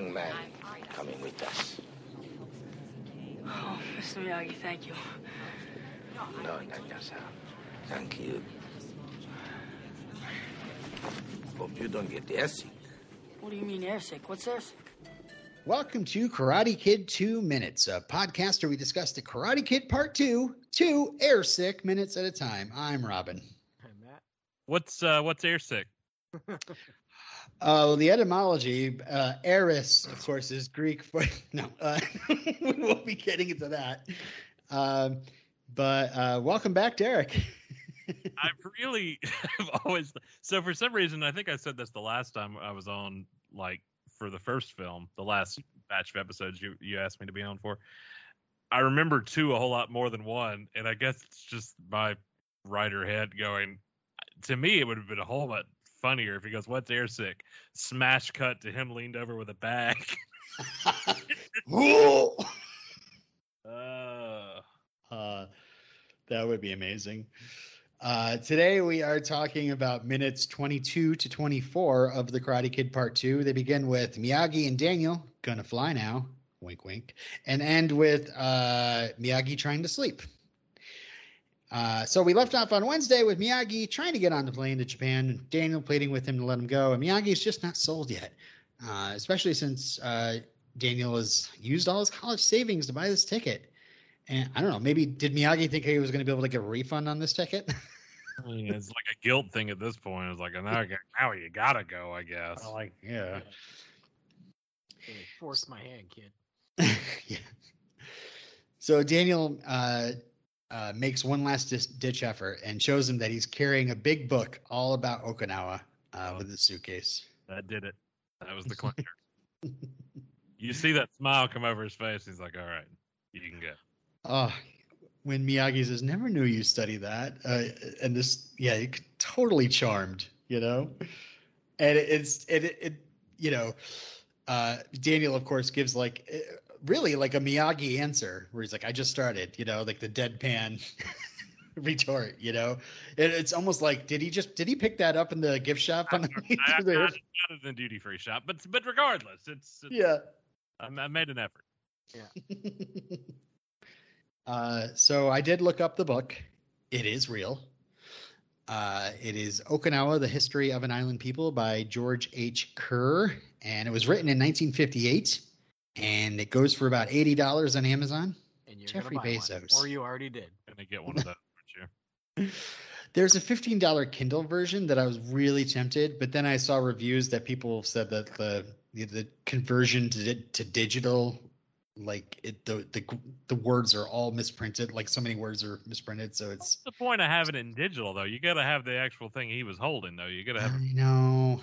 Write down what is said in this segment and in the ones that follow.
young man coming with us. Oh, Mr. Miyagi, thank you. No, Daniel-san. Thank you. Hope you don't get airsick. What do you mean airsick? What's airsick? Welcome to Karate Kid 2 Minutes, a podcast where we discuss the Karate Kid Part 2, two air sick minutes at a time. I'm Robin. And Matt. What's uh what's airsick? Uh, the etymology, uh, eris, of course, is Greek for. No, uh, we won't be getting into that. Um, but uh, welcome back, Derek. I've really have always so for some reason I think I said this the last time I was on like for the first film, the last batch of episodes you you asked me to be on for. I remember two a whole lot more than one, and I guess it's just my writer head going. To me, it would have been a whole lot funnier if he goes, "What's air sick?" Smash cut to him leaned over with a bag. Uh, Uh, that would be amazing. Uh, today we are talking about minutes 22 to 24 of the Karate Kid Part 2. They begin with Miyagi and Daniel, gonna fly now, wink wink, and end with uh, Miyagi trying to sleep. Uh, so we left off on Wednesday with Miyagi trying to get on the plane to Japan, and Daniel pleading with him to let him go, and Miyagi's just not sold yet, uh, especially since uh, Daniel has used all his college savings to buy this ticket. And I don't know, maybe did Miyagi think he was going to be able to get a refund on this ticket? I mean, it's like a guilt thing at this point. It's like now, now you gotta go, I guess. I like, yeah. Hey, force my hand, kid. yeah. So Daniel uh, uh, makes one last dis- ditch effort and shows him that he's carrying a big book all about Okinawa uh, with his suitcase. That did it. That was the clincher. you see that smile come over his face. He's like, "All right, you can go." Oh, when Miyagi says, "Never knew you study that," uh, and this, yeah, totally charmed, you know, and it, it's it, it, it you know, uh, Daniel of course gives like eh, really like a Miyagi answer where he's like, "I just started," you know, like the deadpan retort, you know, it, it's almost like did he just did he pick that up in the gift shop on the way I, through there? not, not in the duty free shop, but but regardless, it's, it's Yeah. I, I made an effort. Yeah. uh, so I did look up the book. It is real. Uh, it is Okinawa: The History of an Island People by George H. Kerr, and it was written in 1958. And it goes for about eighty dollars on Amazon. And you're Jeffrey buy Bezos. One, or you already did. Gonna get one of those, aren't you? There's a fifteen dollar Kindle version that I was really tempted, but then I saw reviews that people said that the the, the conversion to to digital, like it the, the the words are all misprinted. Like so many words are misprinted, so it's What's the point of having it in digital though? You gotta have the actual thing he was holding though. You gotta have I know.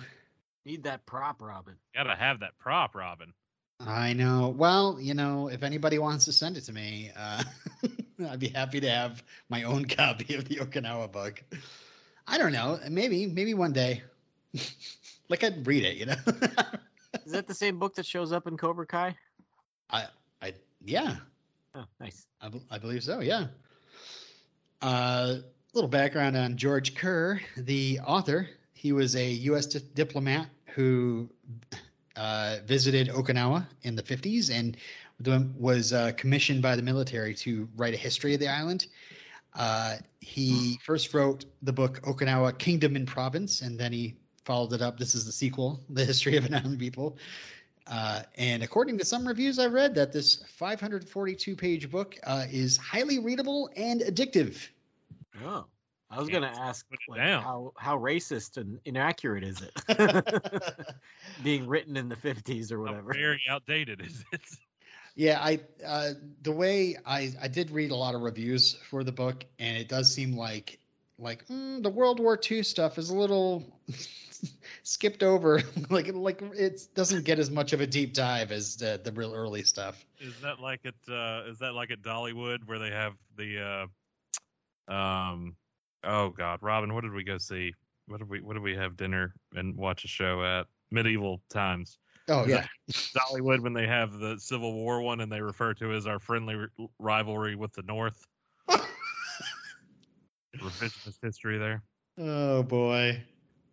Need that prop, Robin. gotta have that prop, Robin. I know. Well, you know, if anybody wants to send it to me, uh, I'd be happy to have my own copy of the Okinawa book. I don't know. Maybe, maybe one day. like I'd read it, you know. Is that the same book that shows up in Cobra Kai? I, I, yeah, Oh, nice. I, I believe so. Yeah. Uh, little background on George Kerr, the author. He was a U.S. di- diplomat who uh, visited Okinawa in the 50s and was uh, commissioned by the military to write a history of the island. Uh, he first wrote the book Okinawa Kingdom and Province, and then he followed it up. This is the sequel, The History of an Island People. Uh, and according to some reviews I've read, that this 542 page book uh, is highly readable and addictive. Oh. I was gonna ask like, how how racist and inaccurate is it? Being written in the fifties or whatever. How whatever. very outdated is it? yeah, I uh, the way I I did read a lot of reviews for the book, and it does seem like like mm, the World War II stuff is a little skipped over. like like it doesn't get as much of a deep dive as the, the real early stuff. Is that like at uh, is that like at Dollywood where they have the uh, um oh god. Robin what did we go see? What did we what did we have dinner and watch a show at? Medieval times. Oh yeah, Dollywood when they have the Civil War one and they refer to as our friendly r- rivalry with the North? Revisionist history there. Oh boy.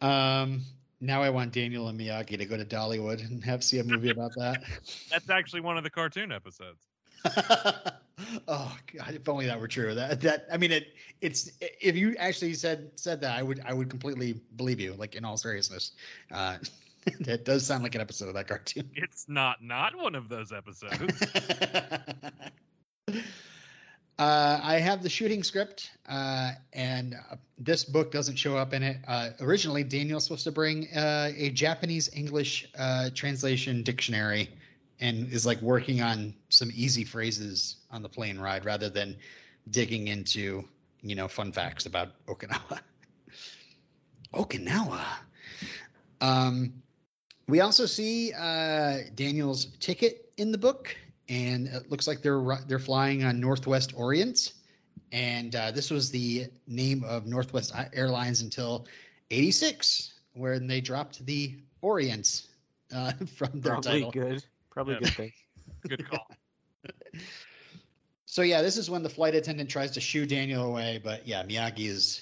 Um now I want Daniel and Miyagi to go to Dollywood and have see a movie about that. That's actually one of the cartoon episodes. oh God! If only that were true. That that I mean, it it's if you actually said said that, I would I would completely believe you. Like in all seriousness, uh, that does sound like an episode of that cartoon. It's not not one of those episodes. Uh, I have the shooting script, uh, and uh, this book doesn't show up in it. Uh, originally, Daniel's supposed to bring uh, a Japanese English uh, translation dictionary, and is like working on some easy phrases on the plane ride rather than digging into you know fun facts about Okinawa. Okinawa. Um, we also see Daniel's ticket in the book and it looks like they're they're flying on Northwest Orient, and uh, this was the name of Northwest Airlines until '86, when they dropped the Orient uh, from their Probably title. good. Probably Yeah. good thing. Good call. So yeah, this is when the flight attendant tries to shoo Daniel away, but yeah, Miyagi is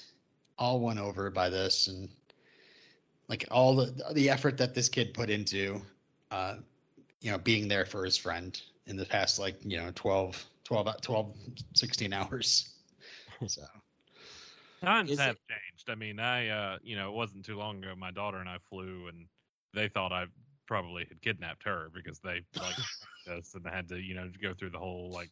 all won over by this, and like all the the effort that this kid put into, uh, you know, being there for his friend in the past like you know 12, 12, 12 16 hours. So Times Is have changed. I mean, I uh, you know, it wasn't too long ago. My daughter and I flew, and they thought I probably had kidnapped her because they like us and had to, you know, go through the whole like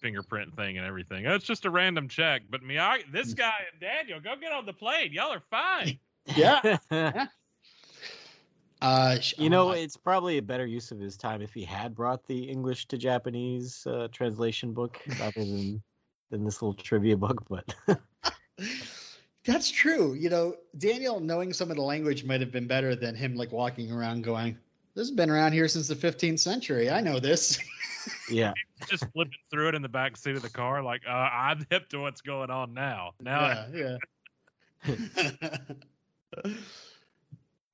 fingerprint thing and everything. Oh, it's just a random check, but Miyagi, this Mm. guy and Daniel, go get on the plane. Y'all are fine. yeah, uh, you know, uh, it's probably a better use of his time if he had brought the English to Japanese uh, translation book rather than than this little trivia book. But That's true. You know, Daniel knowing some of the language might have been better than him like walking around going, "This has been around here since the 15th century. I know this." yeah, just flipping through it in the back seat of the car, like uh, I'm hip to what's going on now. Now yeah, yeah.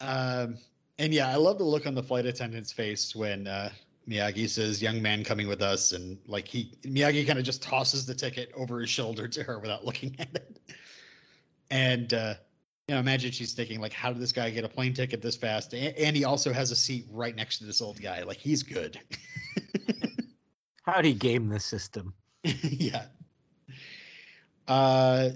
um, and yeah, I love the look on the flight attendant's face when uh, Miyagi says, "Young man coming with us," and like he Miyagi kind of just tosses the ticket over his shoulder to her without looking at it. And uh, you know, imagine she's thinking like, "How did this guy get a plane ticket this fast?" And, and he also has a seat right next to this old guy. Like he's good. how'd he game the system? yeah. Uh,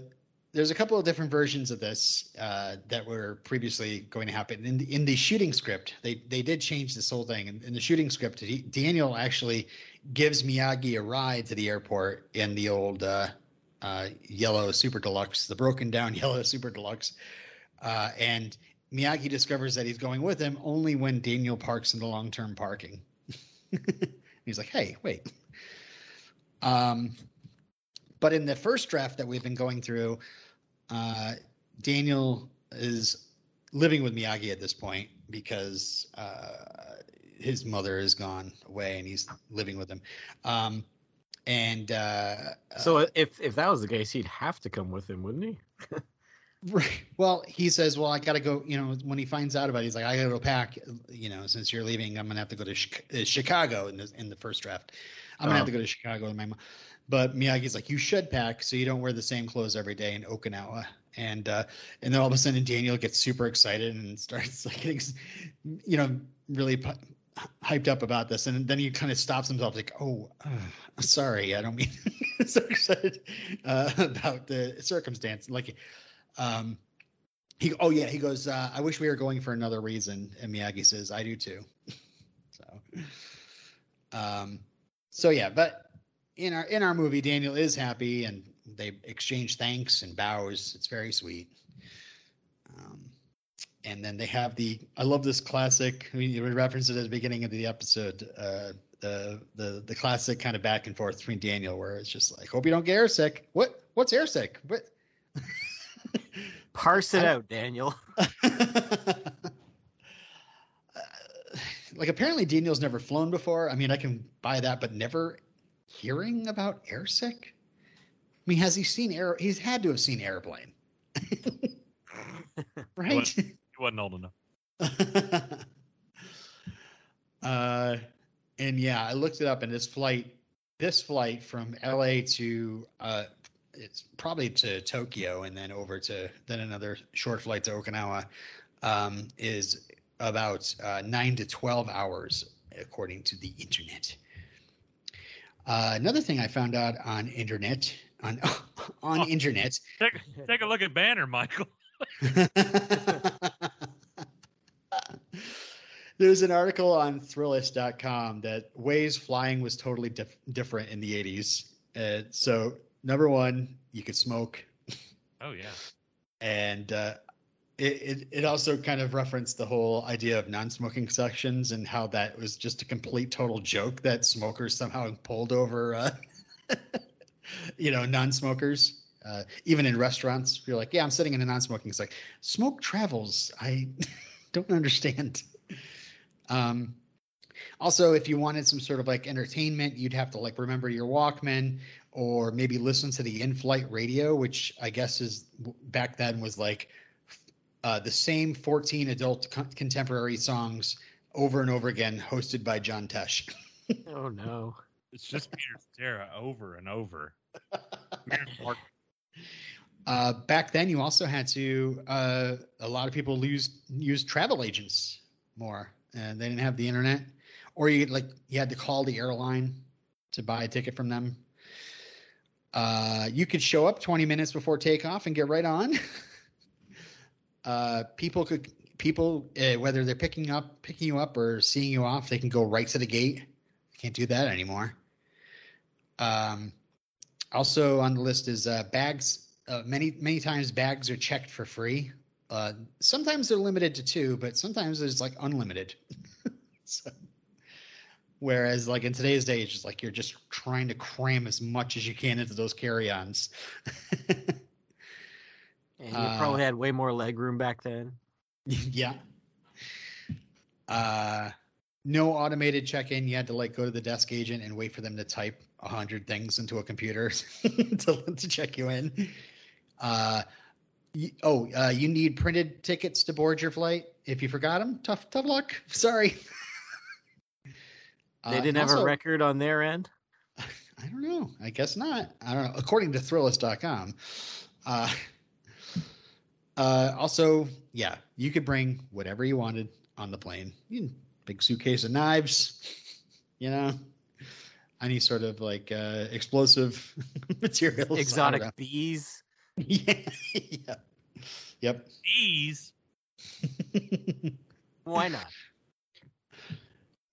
there's a couple of different versions of this uh, that were previously going to happen in the, in the shooting script. They they did change this whole thing. In, in the shooting script, he, Daniel actually gives Miyagi a ride to the airport in the old uh, uh, yellow Super Deluxe, the broken down yellow Super Deluxe, uh, and Miyagi discovers that he's going with him only when Daniel parks in the long term parking. he's like, "Hey, wait." Um, but in the first draft that we've been going through, uh, Daniel is living with Miyagi at this point because uh, his mother is gone away and he's living with him. Um, and uh, So if if that was the case, he'd have to come with him, wouldn't he? Right. Well, he says, "Well, I got to go." You know, when he finds out about it, he's like, "I got to go pack." You know, since you're leaving, I'm gonna have to go to uh, Chicago in the in the first draft. I'm gonna have Oh. to go to Chicago with my mom. But Miyagi's like, "You should pack so you don't wear the same clothes every day in Okinawa." And uh, and then all of a sudden, Daniel gets super excited and starts like getting, you know, really hyped up about this. And then he kind of stops himself, like, "Oh, uh, sorry, I don't mean so excited uh, about the circumstance." Like um, he, oh yeah, he goes. Uh, I wish we were going for another reason, and Miyagi says, "I do too." so, um, so yeah, but in our in our movie, Daniel is happy, and they exchange thanks and bows. It's very sweet. And then they have the. I love this classic. We we referenced it at the beginning of the episode. Uh, the the the classic kind of back and forth between Daniel, where it's just like, "Hope you don't get airsick." What? What's airsick? What? Parse it I- out, Daniel. Uh, like apparently Daniel's never flown before. I mean, I can buy that, but never hearing about airsick. I mean, has he seen air? He's had to have seen airplane, right? Wasn't old enough. uh, and yeah, I looked it up, and this flight, this flight from L.A. to uh, it's probably to Tokyo, and then over to then another short flight to Okinawa. um, is about uh, nine to 12 hours, according to the internet. Uh, another thing I found out on internet on on Oh. internet. Take, take a look at Banner, Michael. There's an article on Thrillist.com that ways flying was totally dif- different in the 80s. Uh, so number one, you could smoke, Oh yeah. and uh, it, it it also kind of referenced the whole idea of non-smoking sections and how that was just a complete total joke that smokers somehow pulled over, uh, you know, non-smokers. Uh, even in restaurants, you're like, yeah, I'm sitting in a non-smoking. It's like smoke travels. I don't understand. Um, also, if you wanted some sort of like entertainment, you'd have to like remember your Walkman or maybe listen to the in-flight radio, which I guess is back then was like uh, the same 14 adult con- contemporary songs over and over again, hosted by John Tesh. Oh no. It's just Peter Cetera over and over. Mark- Uh, back then, you also had to. Uh, a lot of people use use travel agents more, and they didn't have the internet, or you like you had to call the airline to buy a ticket from them. Uh, you could show up 20 minutes before takeoff and get right on. uh, people could people uh, whether they're picking up picking you up or seeing you off, they can go right to the gate. Can't do that anymore. Um, also on the list is uh, bags. Uh, many many times bags are checked for free. Uh, sometimes they're limited to two, but sometimes it's like unlimited. so, whereas like in today's day, it's just like you're just trying to cram as much as you can into those carry-ons. And you Uh, probably had way more leg room back then. yeah. Uh, no automated check-in. You had to like go to the desk agent and wait for them to type a hundred things into a computer to, to check you in. Uh, y- oh, uh, you need printed tickets to board your flight. If you forgot them, tough tough luck. Sorry. They Uh, didn't have also- a record on their end. I don't know. I guess not. I don't know. According to Thrillist.com. Uh, uh, also, yeah, you could bring whatever you wanted on the plane. You big suitcase of knives, you know, any sort of like uh, explosive materials. Exotic bees. Yeah. yeah. Yep. Ease. Why not?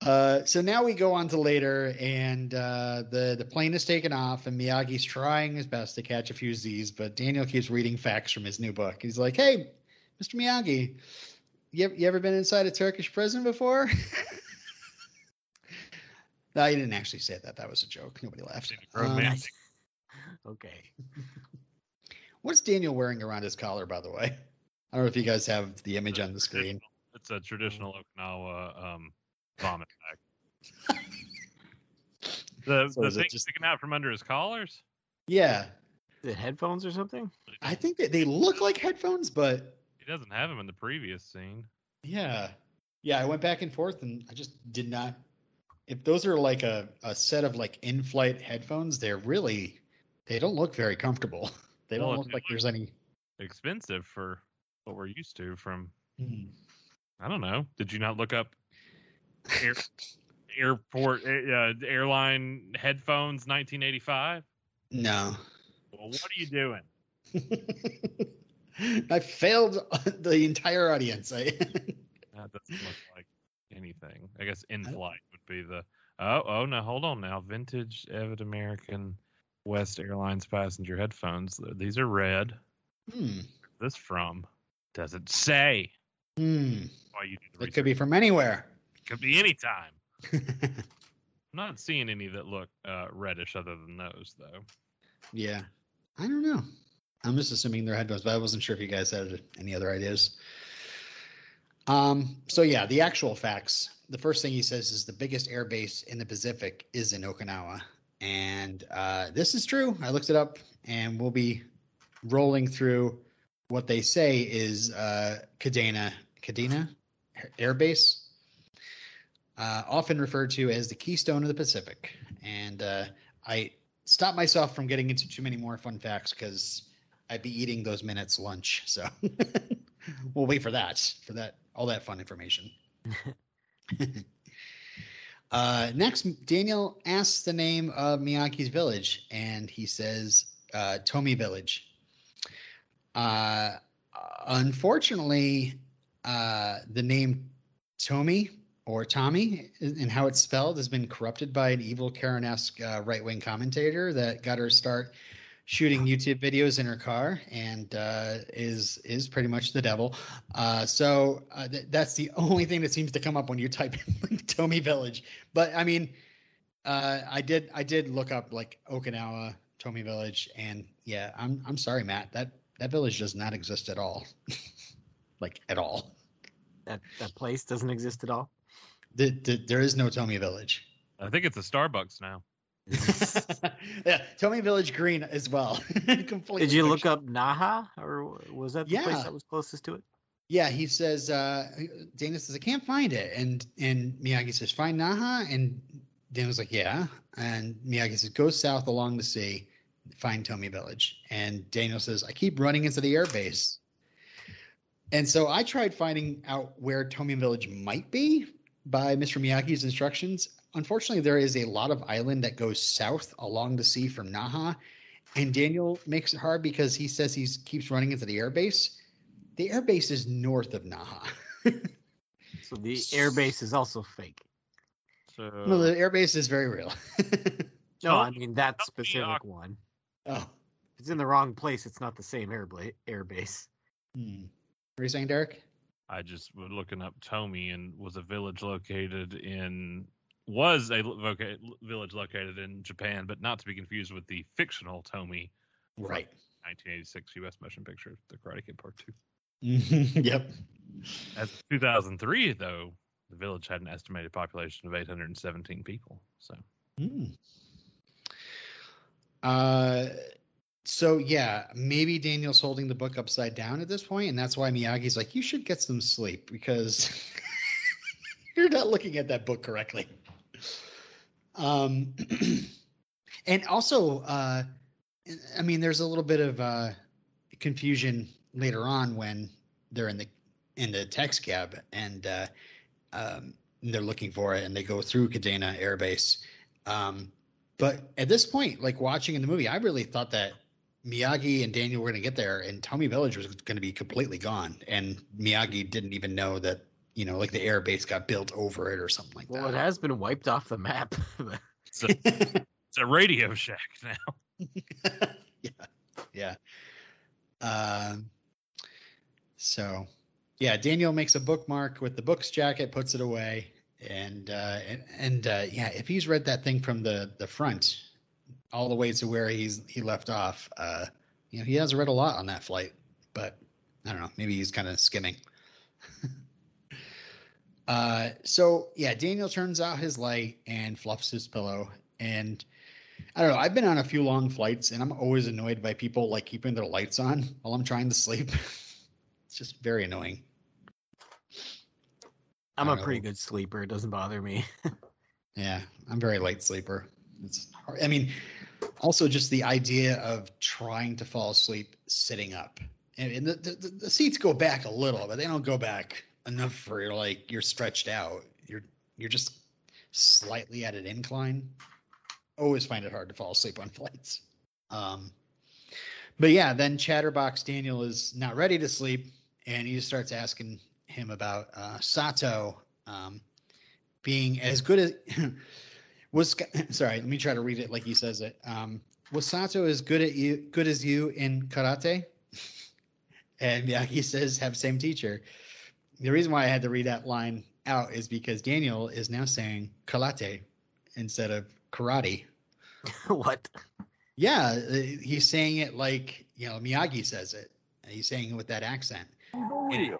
Uh, so now we go on to later, and uh, the the plane is taken off, and Miyagi's trying his best to catch a few Z's, but Daniel keeps reading facts from his new book. He's like, "Hey, Mr. Miyagi, you ever, you ever been inside a Turkish prison before?" no, he didn't actually say that. That was a joke. Nobody laughed. Um. Okay. What's Daniel wearing around his collar, by the way? I don't know if you guys have the image on the screen. It's a traditional Okinawa um, vomit bag. The So the is thing just- sticking out from under his collars. Yeah, The headphones or something? I think that they look like headphones, but He doesn't have them in the previous scene. Yeah. Yeah, I went back and forth and I just did not if those are like a, a set of like in-flight headphones, they're really they don't look very comfortable. They don't look like there's any Expensive for what we're used to from Hmm. I don't know. Did you not look up air, airport uh, airline headphones 1985? No. Well, what are you doing? I failed the entire audience. I That doesn't look like anything. I guess in flight would be the. Oh, oh, no, hold on now. Vintage Evid American West Airlines passenger headphones. These are red. hmm. This from? Doesn't say. Hmm. Why you It could be from anywhere. Could be anytime. I'm not seeing any that look uh, reddish other than those, though. yeah. I don't know. I'm just assuming they're headphones, but I wasn't sure if you guys had any other ideas. Um, so yeah, the actual facts. The first thing he says is the biggest air base in the Pacific is in Okinawa. And uh, this is true. I looked it up and we'll be rolling through what they say is uh, Kadena, Kadena Air Base, uh, often referred to as the keystone of the Pacific. And uh, I stopped myself from getting into too many more fun facts because I'd be eating those minutes lunch. So we'll wait for that for that all that fun information. uh, next, Daniel asks the name of Miyagi's village, and he says uh, Tomi Village. Uh, unfortunately, uh, the name Tomi or Tommy and how it's spelled has been corrupted by an evil Karen-esque uh, right-wing commentator that got her start shooting YouTube videos in her car and uh, is is pretty much the devil. Uh, so uh, th- that's the only thing that seems to come up when you type in Tomi Village. But I mean, uh, I did I did look up like Okinawa Tomi Village, and yeah, I'm I'm sorry, Matt. That that village does not exist at all, like at all. That that place doesn't exist at all. The, the, there is no Tomi Village. I think it's a Starbucks now. yeah, Tomi Village Green as well. Completely. Did you look up Naha, or was that the Yeah. place that was closest to it? Yeah, he says. Uh, Dana says I can't find it, and and Miyagi says find Naha, and Dana's like yeah, and Miyagi says go south along the sea, find Tomi Village, and Daniel says I keep running into the airbase. And so I tried finding out where Tomi Village might be by Mr. Miyagi's instructions. Unfortunately, there is a lot of island that goes south along the sea from Naha, and Daniel makes it hard because he says he keeps running into the airbase. The airbase is north of Naha. So the airbase is also fake. So no, the airbase is very real. No, I mean that specific one. oh, If it's in the wrong place, it's not the same airbla- airbase. hmm. what are you saying, Derek? I just was looking up Tomi and was a village located in was a loca- village located in Japan, but not to be confused with the fictional Tomi Right. 1986 U.S. motion picture, The Karate Kid Part Two. yep. As 2003, though, the village had an estimated population of 817 people. So Hmm. Uh, so yeah, maybe Daniel's holding the book upside down at this point, and that's why Miyagi's like, you should get some sleep because you're not looking at that book correctly. Um, and also, uh, I mean, there's a little bit of uh, confusion later on when they're in the in the text cab and uh, um, they're looking for it, and they go through Kadena Air Base. Um, but at this point, like watching in the movie, I really thought that Miyagi and Daniel were going to get there, and Tomi Village was going to be completely gone, and Miyagi didn't even know that you know, like the air base got built over it or something like that. Well, it has been wiped off the map. it's a, it's a Radio Shack now. yeah, yeah. Um, so, yeah, Daniel makes a bookmark with the books jacket, puts it away, and uh, and, and uh, yeah, if he's read that thing from the the front all the way to where he's he left off, uh, you know, he has read a lot on that flight, but I don't know, maybe he's kind of skimming. uh, so yeah, Daniel turns out his light and fluffs his pillow, and I don't know. I've been on a few long flights, and I'm always annoyed by people like keeping their lights on while I'm trying to sleep. it's just very annoying. I'm a don't pretty good sleeper. It doesn't bother me. Yeah, I'm a very light sleeper. It's hard. I mean, also just the idea of trying to fall asleep sitting up, and, and the, the the seats go back a little, but they don't go back enough for like you're stretched out. You're you're just slightly at an incline. Always find it hard to fall asleep on flights. Um, but yeah, then Chatterbox Daniel is not ready to sleep, and he starts asking him about uh, Sato. Um, being as good as was sorry let me try to read it like he says it um was sato as good at you good as you in karate and yeah, he says have same teacher the reason why i had to read that line out is because daniel is now saying karate instead of karate what? yeah uh, he's saying it like you know miyagi says it he's saying it with that accent And-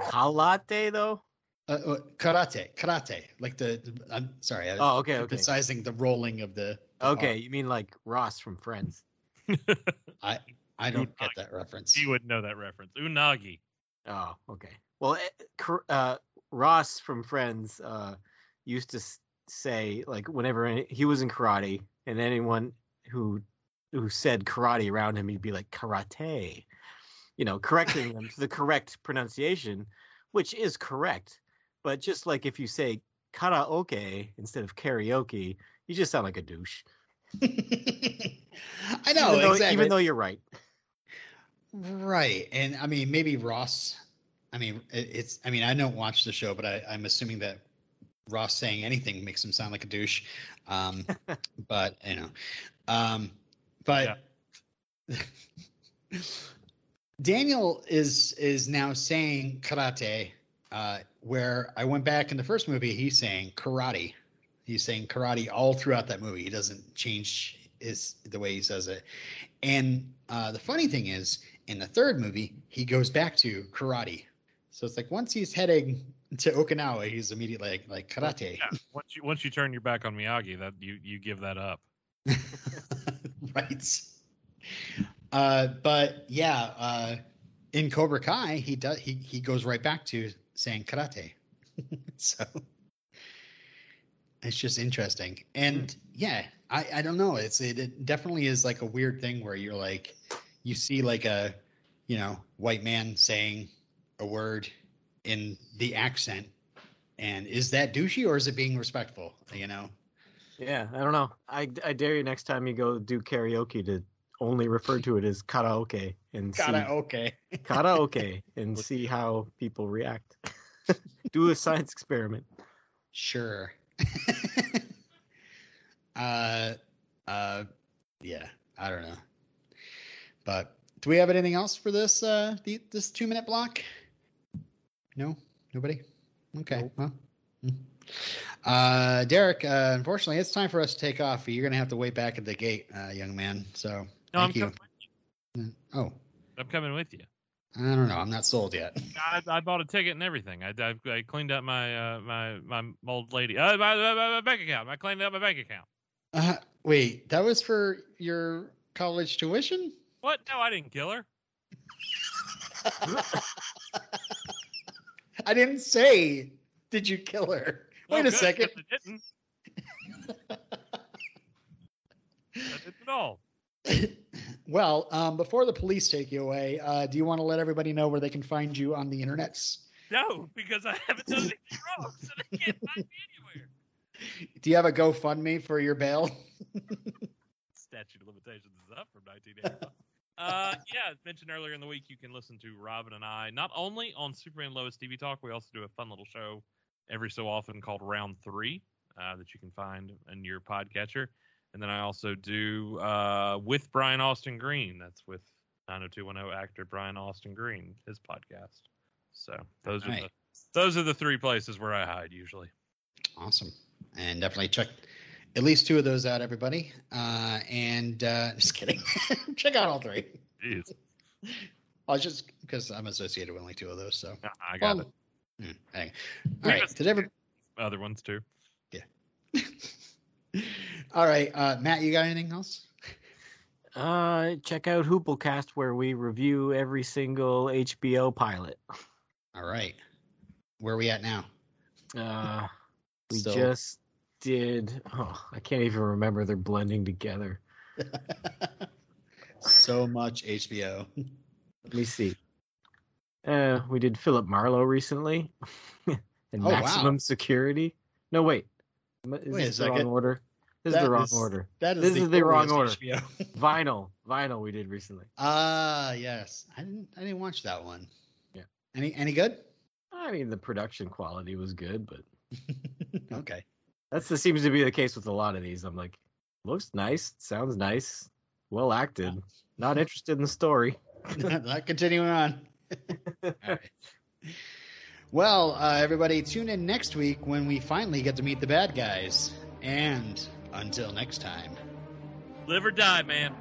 Kalate though? uh, uh, karate karate like the, the i'm sorry I, Oh, okay, okay. emphasizing the rolling of the, the Okay, R. you mean like Ross from Friends? I I don't get that reference. You wouldn't know that reference. Unagi. Oh, okay. Well, eh, uh, Ross from Friends uh, used to say like whenever he was in karate, and anyone who who said karate around him, he'd be like karate. you know, correcting them to the correct pronunciation, which is correct. But just like if you say karaoke instead of karaoke, you just sound like a douche. I know even though, exactly. Even though you're right. Right, and I mean maybe Ross. I mean it's. I mean I don't watch the show, but I, I'm assuming that Ross saying anything makes him sound like a douche. Um, but you know, um, but Daniel is is now saying karate, uh, where I went back in the first movie, he's saying karate. He's saying karate all throughout that movie. He doesn't change his the way he says it. And uh, the funny thing is, in the third movie, he goes back to karate. So it's like once he's heading to Okinawa, he's immediately like, like karate. Yeah. Once you once you turn your back on Miyagi, that you you give that up. right. Uh, but yeah, uh, in Cobra Kai, he does he he goes right back to saying karate. so it's just interesting, and yeah, I I don't know. It's it, it definitely is like a weird thing where you're like you see like a you know white man saying a word in the accent, and is that douchey or is it being respectful? You know. Yeah, I don't know. I, I dare you next time you go do karaoke to only refer to it as karaoke and see Karaoke. karaoke and see how people react. do a science experiment. Sure. uh, uh, yeah, I don't know. But do we have anything else for this uh the, this two minute block? No, nobody. Okay, well. hmm. Uh, Derek, uh, unfortunately, it's time for us to take off. You're gonna have to wait back at the gate, uh, young man. So No, I'm thank you. With you. Oh, I'm coming with you. I don't know. I'm not sold yet. I, I bought a ticket and everything. I, I, I cleaned up my uh, my my old lady. Uh, my, my, my bank account. I cleaned up my bank account. Uh, wait, that was for your college tuition? What? No, I didn't kill her. I didn't say. Did you kill her? Wait a good, second. 'cause I didn't. I didn't at all. well, um, before the police take you away, uh, do you want to let everybody know where they can find you on the internets? No, because I haven't done anything wrong, so they can't find me anywhere. Do you have a GoFundMe for your bail? Statute of limitations is up from 1985. Uh, yeah, as mentioned earlier in the week, you can listen to Robin and I not only on Superman Lois TV Talk, we also do a fun little show every so often called Round Three uh, that you can find in your podcatcher. And then I also do uh, with Brian Austin Green. That's with 90210 actor Brian Austin Green, his podcast. So those are Right. the those are the three places where I hide usually. Awesome. And definitely check at least two of those out, everybody. Uh, and uh, just kidding. check out all three. Jeez, Oh, just because I'm associated with only two of those. So, I got Well, it. hmm, hang. All right. Did ever? Other ones too. Yeah. all right, uh, Matt. You got anything else? Uh, check out Hooplecast where we review every single HBO pilot. All right. Where are we at now? Uh, we So- just did. Oh, I can't even remember. They're blending together. so much HBO. Let me see. Uh, we did Philip Marlowe recently, and Oh, wow. Maximum Security. No, wait. Is Wait this the wrong order? This is the wrong is- order. That is This the, is the wrong order. HBO. Vinyl, vinyl. We did recently. Ah, yes. I didn't. I didn't watch that one. Yeah. Any Any good? I mean, the production quality was good, but okay. That's the seems to be the case with a lot of these. I'm like, looks nice, sounds nice, well acted. Not interested in the story. Not continuing on. All right. Well, uh, everybody, tune in next week when we finally get to meet the bad guys. And until next time. Live or die, man.